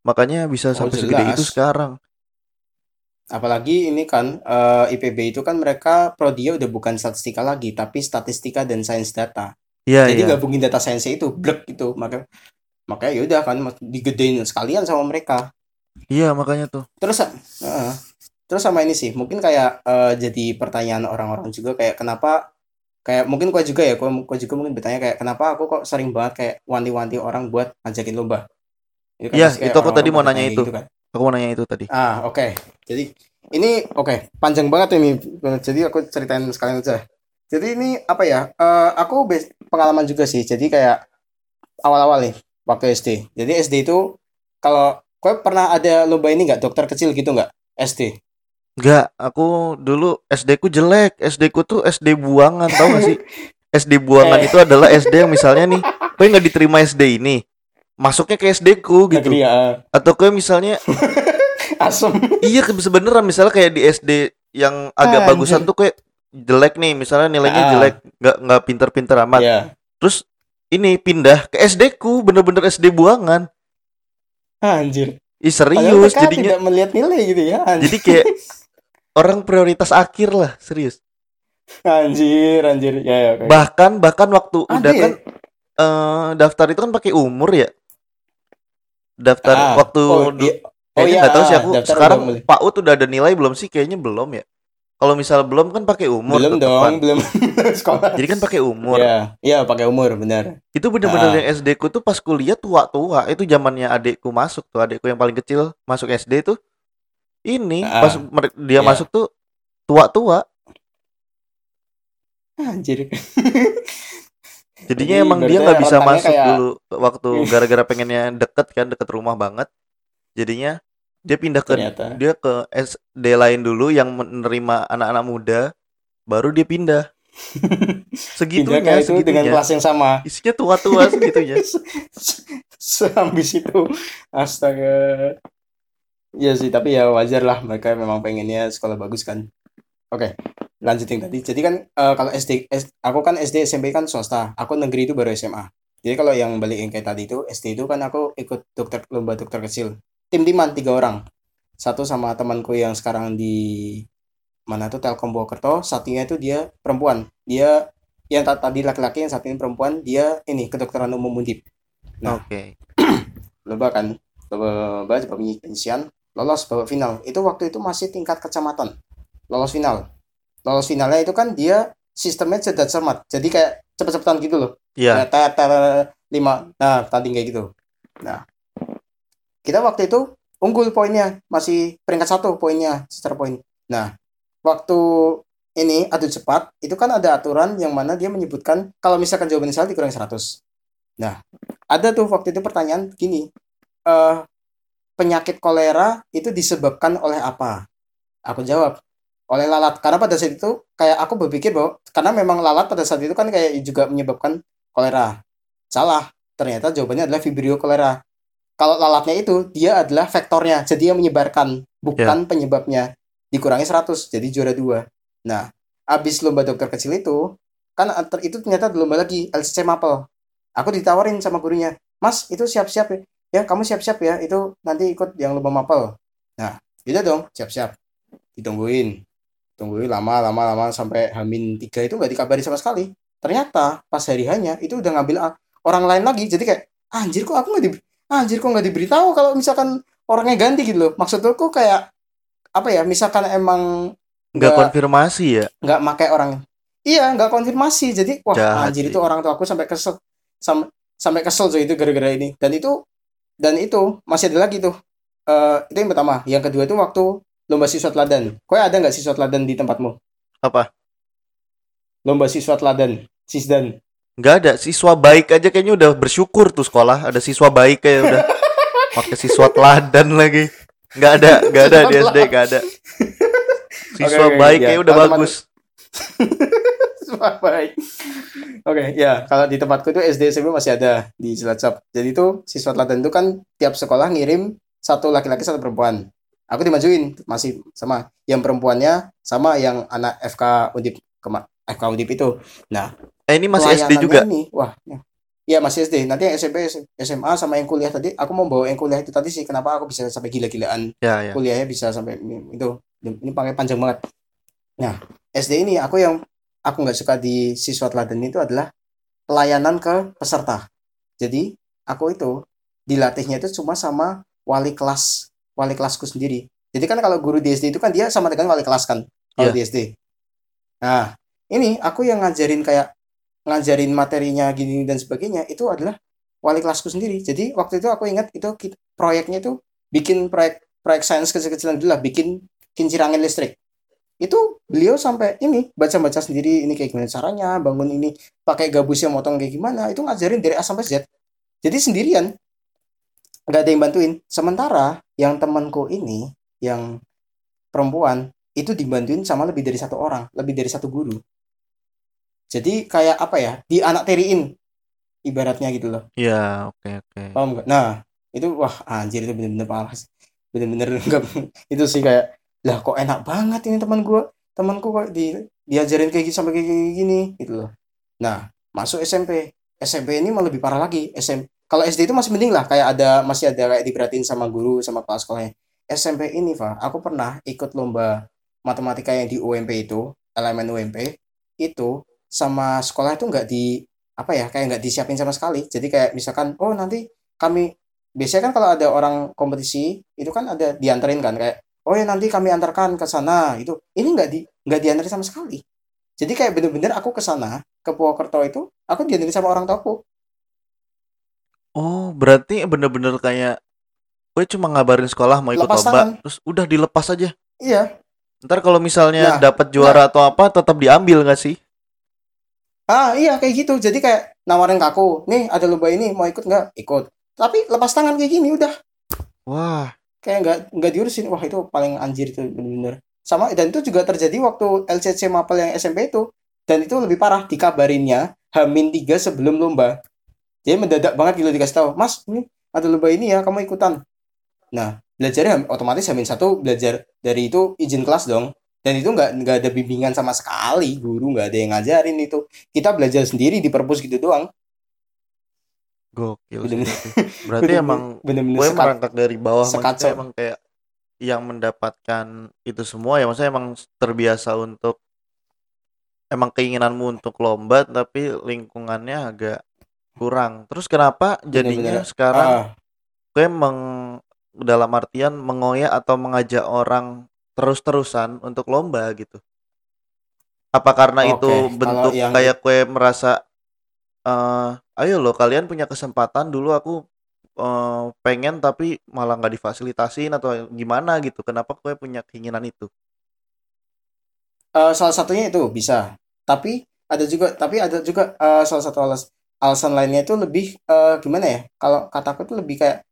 Makanya bisa Hmm. Oh, sampai segede itu sekarang. Apalagi ini kan eh, IPB itu kan mereka prodi udah bukan statistika lagi, tapi statistika dan sains data. Iya, Jadi iya. gabungin data science itu, blek gitu. Maka makanya yaudah kan digedein sekalian sama mereka. Iya, makanya tuh. Terus heeh. terus sama ini sih, mungkin kayak eh, jadi pertanyaan orang-orang juga kayak kenapa kayak mungkin gua juga ya, gua, gua juga mungkin bertanya kayak kenapa aku kok sering banget kayak wanti-wanti orang buat ngajakin lomba. Itu kan Iya, kayak itu aku tadi mau nanya itu. gitu kan. Aku mau nanya itu tadi. Ah, oke. Jadi ini oke, panjang banget ini. Jadi aku ceritain sekalian aja. Jadi ini apa ya? eh, aku bes- pengalaman juga sih. Jadi kayak awal-awal nih waktu SD. Jadi SD itu kalau kau pernah ada lomba ini nggak dokter kecil gitu nggak? SD. Enggak, aku dulu SD ku jelek. SD ku tuh SD buangan, tau gak sih? [laughs] SD buangan Eh. itu adalah SD yang misalnya nih, kau nggak diterima SD ini, masuknya ke SD ku gitu. Negeri ya. Atau kau misalnya, [laughs] Asem. iya sebenernya misalnya kayak di SD yang agak Anjir. bagusan tuh kayak jelek nih, misalnya nilainya Ah. jelek, nggak nggak pinter-pinter amat. Ya. Terus ini pindah ke SD ku, bener-bener SD buangan. Anjir. Ih serius, jadinya tidak melihat nilai gitu ya. Anjir. jadi kayak [laughs] orang prioritas akhir lah, serius. Anjir, anjir. Ya, ya, oke. bahkan bahkan waktu Ada udah ya? kan eh, daftar itu kan pakai umur ya daftar Ah, waktu oh, iya. Oh iya, nggak tahu sih aku sekarang. PAUD udah ada nilai belum sih kayaknya belum ya kalau misal belum kan pakai umur belum tetepan. dong, belum [laughs] sekolah. jadi kan pakai umur Iya, iya pakai umur, benar. itu bener-bener Ah. yang SD ku tuh pas kuliah tua-tua itu zamannya adekku masuk tuh adekku yang paling kecil masuk SD tuh ini Ah, pas dia iya. masuk tuh tua-tua Anjir. [laughs] jadinya Jadi emang dia nggak bisa masuk kayak- dulu waktu gara-gara pengennya deket kan deket rumah banget jadinya dia pindah ke Ternyata. dia ke SD lain dulu yang menerima anak-anak muda baru dia pindah [laughs] segitunya Pindah ke itu dengan kelas yang sama. isinya tua-tua segitunya [laughs] Seambis itu. Astaga. Iya sih, tapi ya wajar lah mereka memang pengennya sekolah bagus kan. Oke, lanjutin tadi. Jadi kan eh, kalau SD, S- aku kan SD SMP kan swasta. Aku negeri itu baru SMA. Jadi kalau yang balik yang kayak tadi itu SD itu kan aku ikut dokter lomba dokter kecil. Tim-timan tiga orang. Satu sama temanku yang sekarang di mana tuh Telkom Purwokerto, satunya itu dia perempuan. Dia yang ta- tadi laki-laki yang satu ini perempuan, dia ini kedokteran umum Undip. Nah. oke [clears throat] Lomba kan, lomba lomba coba penyisian, lolos babak final. Itu waktu itu masih tingkat kecamatan. Lolos final. Lolos finalnya itu kan dia sistemnya cedat cermat. Jadi kayak cepet-cepetan gitu loh. iya tet, lima. Nah, tadi kayak gitu. Nah, kita waktu itu unggul poinnya, masih peringkat satu poinnya secara poin. Nah, waktu ini adu cepat, itu kan ada aturan yang mana dia menyebutkan kalau misalkan jawabannya salah dikurangi 100. Nah, ada tuh waktu itu pertanyaan gini, eh penyakit kolera itu disebabkan oleh apa? Aku jawab, oleh lalat. Karena pada saat itu kayak aku berpikir bahwa karena memang lalat pada saat itu kan kayak juga menyebabkan kolera. Salah. Ternyata jawabannya adalah Vibrio kolera. Kalau lalatnya itu dia adalah vektornya, jadi yang menyebarkan, bukan penyebabnya. Dikurangi 100, jadi juara dua. Nah, abis lomba dokter kecil itu, kan itu ternyata ada lomba lagi LCC Mapel. Aku ditawarin sama gurunya, mas itu siap-siap ya. Ya kamu siap-siap ya itu nanti ikut yang lomba mapel. Nah gitu dong siap-siap. Ditungguin. Tungguin lama lama lama sampai hamin tiga itu nggak dikabari sama sekali. Ternyata pas hari hanya itu udah ngambil orang lain lagi. Jadi kayak anjir kok aku nggak di anjir kok nggak diberitahu kalau misalkan orangnya ganti? Gitu loh. Maksud aku kayak apa ya misalkan emang nggak konfirmasi ya? nggak pakai orang iya nggak konfirmasi. Jadi wah Jahat anjir sih. itu orang tua aku sampai kesel sam, sampai kesel tuh itu gara-gara ini. Dan itu dan itu masih ada lagi tuh. Uh, itu yang pertama. Yang kedua itu waktu lomba siswa teladan kau ada nggak siswa teladan di tempatmu? Apa? Lomba siswa teladan sisdan nggak ada siswa baik aja kayaknya udah bersyukur tuh sekolah. Ada siswa baik kayak udah [laughs] pakai siswa teladan lagi. Nggak ada nggak ada di SD nggak ada. siswa okay, baik ya. kayak udah bagus. [laughs] Siswa baik. Oke okay, ya kalau di tempatku itu SD SMP masih ada di Cilacap jadi itu siswa teladan itu kan tiap sekolah ngirim satu laki-laki satu perempuan. Aku dimajuin masih sama. Yang perempuannya sama yang anak FK Undip FK Undip itu. Nah eh, ini masih SD juga ini, wah Iya masih SD. Nanti yang SMP, SMA sama yang kuliah tadi, aku mau bawa yang kuliah itu tadi sih. Kenapa aku bisa sampai gila-gilaan? Ya, ya. Kuliahnya bisa sampai itu. Ini pakai panjang banget. Nah, SD ini aku yang aku nggak suka di siswa teladan itu adalah pelayanan ke peserta. Jadi aku itu dilatihnya itu cuma sama wali kelas, wali kelasku sendiri. Jadi kan kalau guru di SD itu kan dia sama dengan wali kelas kan kalau ya. di SD. Nah, ini aku yang ngajarin kayak ngajarin materinya gini dan sebagainya itu adalah wali kelasku sendiri. Jadi waktu itu aku ingat itu proyeknya itu bikin proyek proyek sains kecil-kecilan dulu lah bikin kincir angin listrik. Itu beliau sampai ini baca-baca sendiri ini kayak gimana caranya bangun ini pakai gabus yang motong kayak gimana itu ngajarin dari A sampai Z. Jadi sendirian nggak ada yang bantuin. Sementara yang temanku ini yang perempuan itu dibantuin sama lebih dari satu orang lebih dari satu guru jadi kayak apa ya? Di anak teriin ibaratnya gitu loh. Iya, oke okay, oke. Okay. Paham gak? Nah, itu wah anjir itu bener-bener parah. Bener-bener [laughs] enggak itu sih kayak lah kok enak banget ini teman gue temanku kok di diajarin kayak gini sampai kayak gini gitu loh. Nah, masuk SMP. SMP ini malah lebih parah lagi. SM kalau SD itu masih mending lah kayak ada masih ada kayak diperhatiin sama guru sama kelas sekolahnya. SMP ini, Pak, aku pernah ikut lomba matematika yang di UMP itu, elemen UMP itu sama sekolah itu nggak di apa ya kayak nggak disiapin sama sekali. Jadi kayak misalkan oh nanti kami biasanya kan kalau ada orang kompetisi itu kan ada dianterin kan kayak oh ya nanti kami antarkan ke sana. Itu ini nggak di nggak dianterin sama sekali. Jadi kayak bener-bener aku ke sana ke Purwokerto itu aku dianterin sama orang tuaku. Oh berarti bener-bener kayak gue cuma ngabarin sekolah mau ikut Lepas lomba tangan. terus udah dilepas aja? Iya. Ntar kalau misalnya nah, dapat juara nah, atau apa tetap diambil nggak sih ah iya kayak gitu. Jadi kayak nawarin ke aku nih ada lomba ini mau ikut nggak? Ikut. Tapi lepas tangan kayak gini udah. Wah. Kayak nggak nggak diurusin. Wah itu paling anjir itu bener-bener. Sama dan itu juga terjadi waktu LCC Mapel yang SMP itu. Dan itu lebih parah dikabarinnya Hamin tiga sebelum lomba. Jadi mendadak banget gitu dikasih tahu mas ini ada lomba ini ya kamu ikutan. Nah belajarnya otomatis Hamin satu belajar dari itu izin kelas dong dan itu nggak nggak ada bimbingan sama sekali guru nggak ada yang ngajarin itu. Kita belajar sendiri di perpus gitu doang. Gokil bener -bener, berarti bener -bener, emang bener-bener gue merangkak dari bawah maksudnya emang kayak yang mendapatkan itu semua ya. Maksudnya emang terbiasa untuk emang keinginanmu untuk lomba tapi lingkungannya agak kurang. Terus kenapa jadinya bener -bener. sekarang ah. gue emang dalam artian mengoyak atau mengajak orang terus-terusan untuk lomba gitu. Apa karena Oke, itu bentuk yang... kayak kue merasa uh, ayo lo kalian punya kesempatan dulu aku uh, pengen tapi malah nggak difasilitasin atau gimana gitu. Kenapa kue punya keinginan itu? Uh, salah satunya itu bisa. Tapi ada juga tapi ada juga uh, salah satu alas, alasan lainnya itu lebih uh, gimana ya? Kalau kataku itu lebih kayak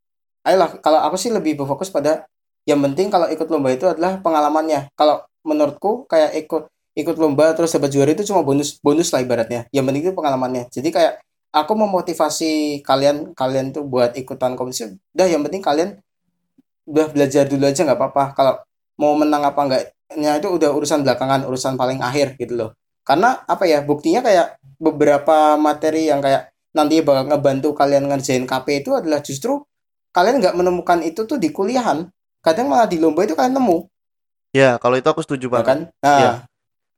ayolah kalau aku sih lebih berfokus pada yang penting kalau ikut lomba itu adalah pengalamannya. Kalau menurutku kayak ikut ikut lomba terus dapat juara itu cuma bonus bonus lah ibaratnya. Yang penting itu pengalamannya. Jadi kayak aku memotivasi kalian kalian tuh buat ikutan kompetisi udah yang penting kalian udah belajar dulu aja nggak apa-apa. Kalau mau menang apa enggaknya itu udah urusan belakangan urusan paling akhir gitu loh. Karena apa ya buktinya kayak beberapa materi yang kayak nanti bakal ngebantu kalian ngerjain KP itu adalah justru kalian nggak menemukan itu tuh di kuliahan kadang malah di lomba itu kalian nemu Ya, kalau itu aku setuju ya banget. kan nah Iya.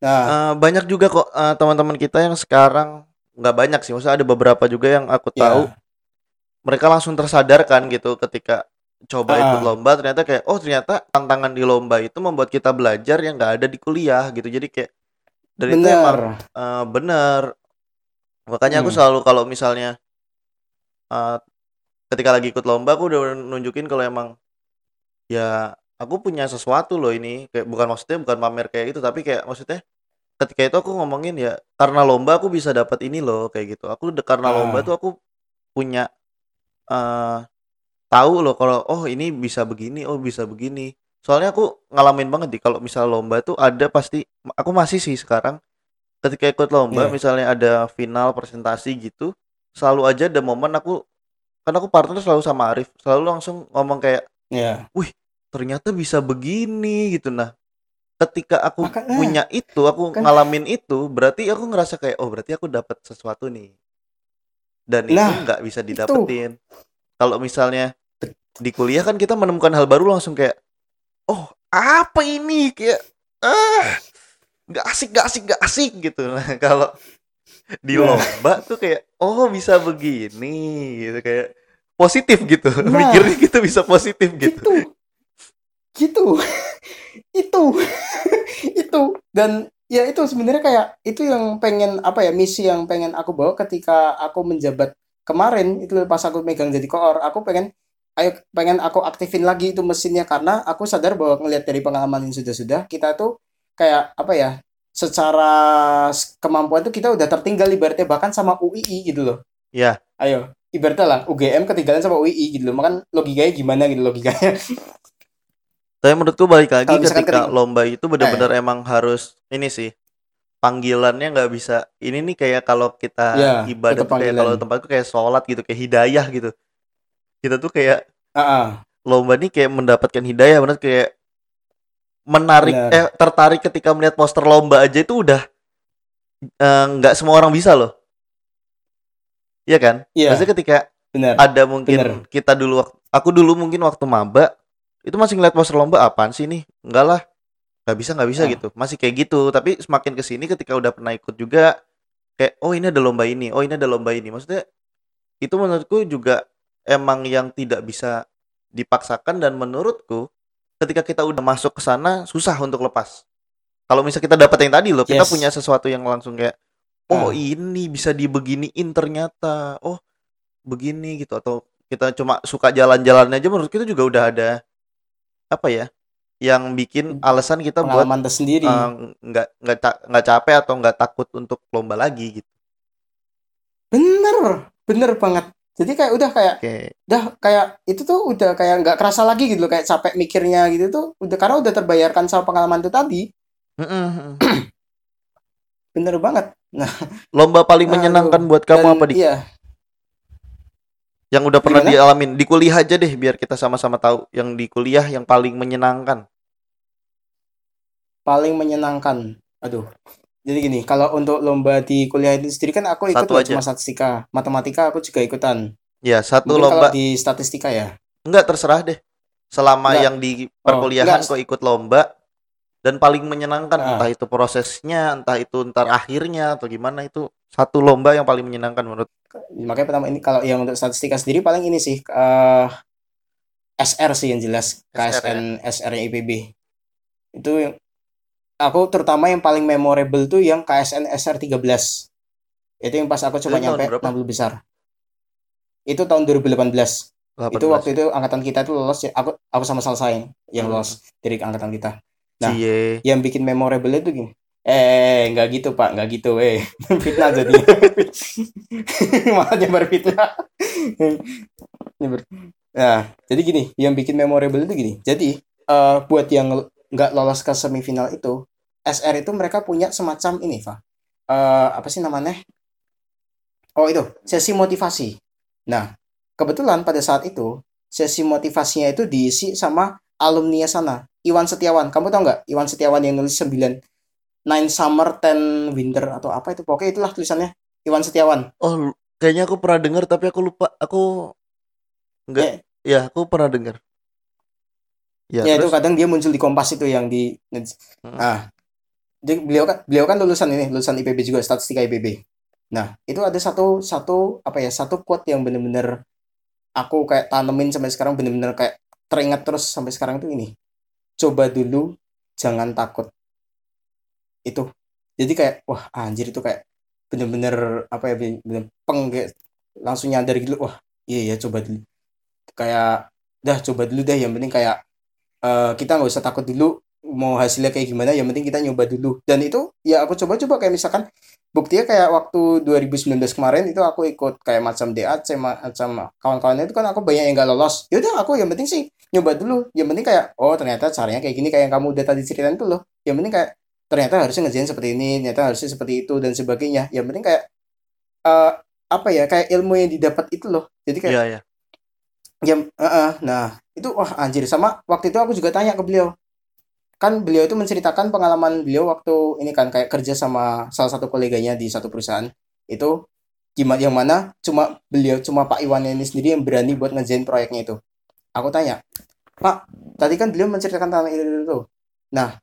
nah Eh, banyak juga kok eh, teman-teman kita yang sekarang nggak banyak sih, maksudnya ada beberapa juga yang aku ya tahu mereka langsung tersadarkan gitu ketika coba ikut Ah. lomba ternyata kayak oh ternyata tantangan di lomba itu membuat kita belajar yang nggak ada di kuliah gitu. Jadi kayak dan itu emang bener eh, bener. Makanya aku Hmm. selalu kalau misalnya eh, ketika lagi ikut lomba aku udah nunjukin kalau emang ya aku punya sesuatu loh ini. Kayak bukan maksudnya bukan pamer kayak itu tapi kayak maksudnya ketika itu aku ngomongin ya karena lomba aku bisa dapat ini loh kayak gitu. Aku karena lomba ah tuh aku punya eh tahu loh kalau oh ini bisa begini oh bisa begini. Soalnya aku ngalamin banget nih kalau misal lomba tuh ada pasti aku masih sih sekarang. Ketika ikut lomba ya misalnya ada final presentasi gitu selalu aja ada momen aku kan aku partner selalu sama Arif selalu langsung ngomong kayak ya wih ternyata bisa begini gitu. Nah ketika aku makanya punya itu aku kan ngalamin itu berarti aku ngerasa kayak oh berarti aku dapat sesuatu nih. Dan itu nah nggak bisa itu. didapetin. Kalau misalnya di kuliah kan kita menemukan hal baru langsung kayak oh apa ini? Kayak ah nggak asik nggak asik nggak asik gitu. Nah [laughs] kalau di lomba tuh kayak oh bisa begini gitu kayak positif gitu. [laughs] Nah mikirnya gitu bisa positif gitu. Gitu gitu. [laughs] Itu. [laughs] Itu. Dan ya itu sebenarnya kayak itu yang pengen apa ya misi yang pengen aku bawa ketika aku menjabat kemarin itu pas aku megang jadi koor aku pengen ayo pengen aku aktifin lagi itu mesinnya. Karena aku sadar bahwa ngelihat dari pengalaman yang sudah-sudah kita tuh kayak apa ya secara kemampuan tuh kita udah tertinggal ibaratnya bahkan sama UII gitu loh. Ya ayo ibaratnya lah UGM ketinggalan sama UII gitu loh. Makan logikanya gimana gitu logikanya [laughs] Tapi menurutku balik lagi misalkan ketika keting lomba itu eh benar-benar emang harus ini sih panggilannya nggak bisa ini nih kayak kalau kita ya ibadah tuh kayak kalau tempatku kayak sholat gitu kayak hidayah gitu. Kita tuh kayak ah ah, lomba nih kayak mendapatkan hidayah benar kayak menarik benar eh tertarik ketika melihat poster lomba aja itu udah eh, nggak semua orang bisa loh. Iya kan? Iya. Maksudnya ketika benar ada mungkin kita dulu aku dulu mungkin waktu maba itu masih ngeliat poster lomba apaan sih nih? Enggak lah. Nggak bisa nggak bisa ah. gitu. Masih kayak gitu. Tapi semakin ke sini ketika udah pernah ikut juga kayak oh ini ada lomba ini. Oh ini ada lomba ini. Maksudnya itu menurutku juga emang yang tidak bisa dipaksakan dan menurutku ketika kita udah masuk ke sana susah untuk lepas. Kalau misalnya kita dapat yang tadi loh kita punya yes sesuatu yang langsung kayak oh ah. ini bisa dibeginiin ternyata. Oh begini gitu. Atau kita cuma suka jalan-jalan aja menurut kita juga udah ada apa ya yang bikin alasan kita buat pengalaman tersendiri. eh, nggak nggak ca- nggak capek atau nggak takut untuk lomba lagi gitu. Bener bener banget. Jadi kayak udah kayak oke. udah kayak itu tuh udah kayak nggak kerasa lagi gitu loh kayak capek mikirnya gitu tuh udah karena udah terbayarkan sama pengalaman itu tadi. [clears throat] Bener banget. Nah lomba paling menyenangkan aduh. buat kamu dan apa di iya yang udah pernah gimana? dialamin di kuliah aja deh biar kita sama-sama tahu. Yang di kuliah yang paling menyenangkan. Paling menyenangkan. Aduh. Jadi gini kalau untuk lomba di kuliah itu sendiri kan aku ikut satu aja. cuma statistika. Matematika aku juga ikutan. Ya satu mungkin lomba. di statistika ya? Enggak terserah deh. Selama enggak. yang di oh perkuliahan enggak. kok ikut lomba dan paling menyenangkan entah ah itu prosesnya entah itu ntar akhirnya atau gimana itu satu lomba yang paling menyenangkan menurut makanya pertama ini kalau yang untuk statistika sendiri paling ini sih eh SR sih yang jelas SR ya? KSN SR nya IPB itu yang aku terutama yang paling memorable tuh yang KSN SR 13 itu yang pas aku itu coba tahun nyampe berapa? 60 besar. Itu tahun 2018 itu 18 waktu itu angkatan kita tuh lolos ya aku aku sama Salsain yang hmm. lolos dari angkatan kita. Nah cie. yang bikin memorable itu gini eh nggak gitu pak. Nggak gitu. Eh [laughs] fitnah jadi [laughs] malah nyebar fitnah. [laughs] Nah jadi gini yang bikin memorable itu gini. Jadi eh, buat yang nggak lolos ke semifinal itu SR itu mereka punya semacam ini Fa Eh, apa sih namanya? Oh itu. Sesi motivasi. Nah kebetulan pada saat itu sesi motivasinya itu diisi sama alumni sana. Iwan Setiawan. Kamu tahu nggak Iwan Setiawan yang nulis 9 Nine Summer Ten Winter atau apa itu pokoknya itulah tulisannya Iwan Setiawan oh kayaknya aku pernah dengar tapi aku lupa. Aku enggak. Ya, aku pernah dengar. Ya, ya itu kadang dia muncul di Kompas itu yang di hmm. ah jadi beliau kan beliau kan lulusan ini lulusan IPB juga statistika IPB nah itu ada satu satu apa ya satu quote yang bener-bener aku kayak tanemin sampai sekarang bener-bener kayak teringat terus sampai sekarang itu ini coba dulu jangan takut itu. Jadi kayak wah anjir itu kayak bener-bener apa ya bener, peng kayak langsung nyadar gitu wah iya ya coba dulu. Kayak dah coba dulu deh yang penting kayak uh, kita nggak usah takut dulu mau hasilnya kayak gimana yang penting kita nyoba dulu. Dan itu ya aku coba-coba kayak misalkan buktinya kayak waktu 2019 kemarin itu aku ikut kayak macam DAC macam kawan-kawannya itu kan aku banyak yang gak lolos. Yaudah aku yang penting sih nyoba dulu. Yang penting kayak oh ternyata caranya kayak gini kayak yang kamu udah tadi ceritain tuh loh. Yang penting kayak ternyata harusnya ngerjain seperti ini ternyata harusnya seperti itu dan sebagainya. Yang penting kayak uh, apa ya kayak ilmu yang didapat itu loh. Jadi kayak yeah, yeah. ya uh, uh, nah itu wah anjir. Sama waktu itu aku juga tanya ke beliau. Kan beliau itu menceritakan pengalaman beliau waktu ini kan kayak kerja sama salah satu koleganya di satu perusahaan. Itu gimana yang mana cuma beliau cuma Pak Iwan ini sendiri yang berani buat ngejain proyeknya itu. Aku tanya Pak tadi kan beliau menceritakan tentang itu, itu. Nah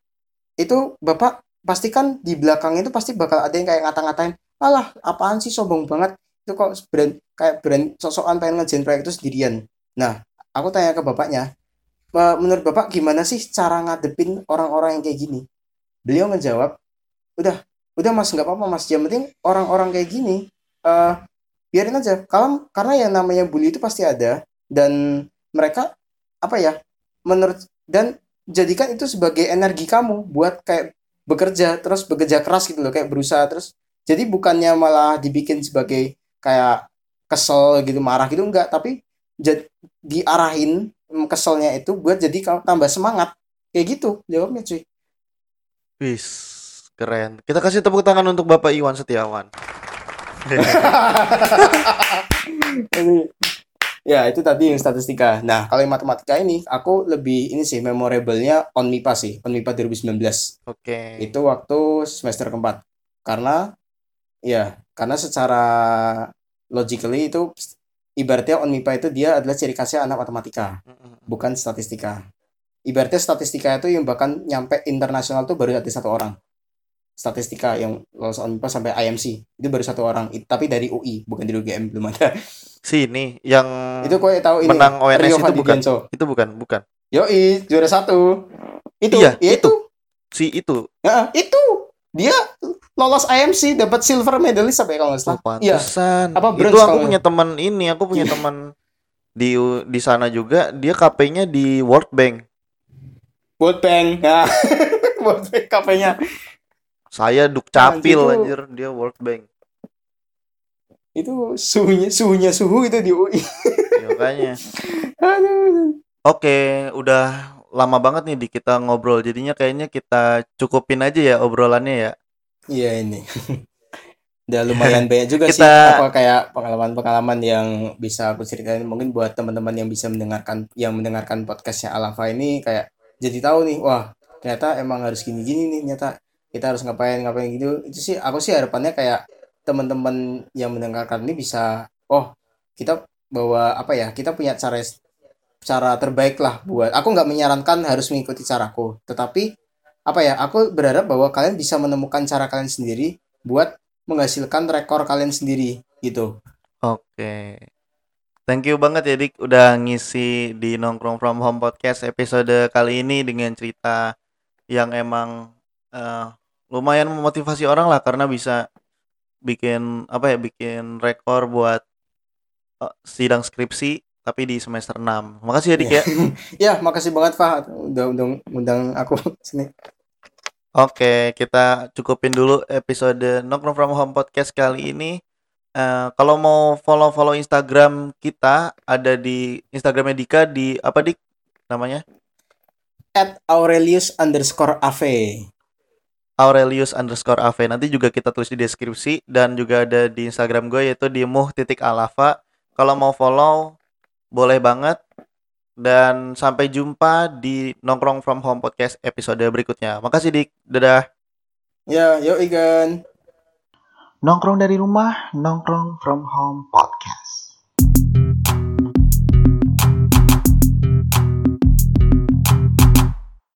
itu Bapak pastikan di belakang itu pasti bakal ada yang kayak ngata-ngatain alah apaan sih sombong banget. Itu kok brand kayak brand sosokan pengen ngejain proyek itu sendirian. Nah aku tanya ke bapaknya menurut bapak gimana sih cara ngadepin orang-orang yang kayak gini? Beliau ngejawab udah udah mas nggak apa-apa mas. Yang penting orang-orang kayak gini uh, biarin aja. Kalau karena yang namanya bully itu pasti ada dan mereka apa ya menurut dan jadikan itu sebagai energi kamu buat kayak bekerja terus bekerja keras gitu loh kayak berusaha terus. Jadi bukannya malah dibikin sebagai kayak kesel gitu marah gitu enggak. Tapi diarahin mm, keselnya itu buat jadi kamu tambah semangat. Kayak gitu jawabnya cuy. Wis keren. Kita kasih tepuk tangan untuk Bapak Iwan Setiawan [laughs] [laughs] ya itu tadi yang statistika nah kalau yang matematika ini aku lebih ini sih memorablenya on MIPA sih on MIPA 2019 oke okay. itu waktu semester keempat karena ya karena secara logically itu ibaratnya ONMIPA itu dia adalah ciri khasnya anak matematika, bukan statistika. Ibaratnya statistika itu yang bahkan nyampe internasional tuh baru ada satu orang. Statistika yang lolos ONMIPA sampai IMC itu baru satu orang, tapi dari UI bukan dari UGM belum ada. Si ini yang itu kau tahu ini menang ONS Rio itu bukan. Itu bukan, bukan. Yoi, juara satu. Itu, iya, ya itu. itu. Si itu. Ya, itu dia lolos IMC dapat silver medalist sampai kalau nggak salah. Oh, iya. Apa bronze Itu aku punya teman ini, aku punya teman di di sana juga, dia KP-nya di World Bank. World Bank. Ya. [laughs] World Bank KP-nya. Saya Dukcapil nah, anjir, dia World Bank. Itu suhunya suhunya suhu itu di UI. ya, makanya. [laughs] Oke, udah lama banget nih di kita ngobrol. Jadinya kayaknya kita cukupin aja ya obrolannya ya. Iya ini. Udah lumayan [laughs] banyak juga kita... sih apa kayak pengalaman-pengalaman yang bisa aku ceritain mungkin buat teman-teman yang bisa mendengarkan yang mendengarkan podcastnya Alafa ini kayak jadi tahu nih wah ternyata emang harus gini-gini nih ternyata kita harus ngapain ngapain gitu. Itu sih aku sih harapannya kayak teman-teman yang mendengarkan ini bisa oh kita bawa apa ya kita punya cara cara terbaik lah buat aku nggak menyarankan harus mengikuti caraku. Tetapi apa ya aku berharap bahwa kalian bisa menemukan cara kalian sendiri buat menghasilkan rekor kalian sendiri gitu. Oke. Thank you banget ya Dik udah ngisi di nongkrong from home podcast episode kali ini dengan cerita yang emang uh, lumayan memotivasi orang lah karena bisa bikin apa ya bikin rekor buat uh, sidang skripsi tapi di semester 6. Makasih ya Dik ya. ya, [laughs] makasih banget Fah udah undang undang aku [laughs] sini. Oke, kita cukupin dulu episode Nongkrong From Home Podcast kali ini. Uh, kalau mau follow-follow Instagram kita ada di Instagramnya Dika di apa dik namanya? At Aurelius underscore Ave. Aurelius underscore Ave. Nanti juga kita tulis di deskripsi dan juga ada di Instagram gue yaitu di muh titik alava. Kalau mau follow boleh banget dan sampai jumpa di Nongkrong From Home Podcast episode berikutnya. Makasih Dik. Dadah. Ya, yuk Igan. Nongkrong dari rumah, nongkrong from home podcast.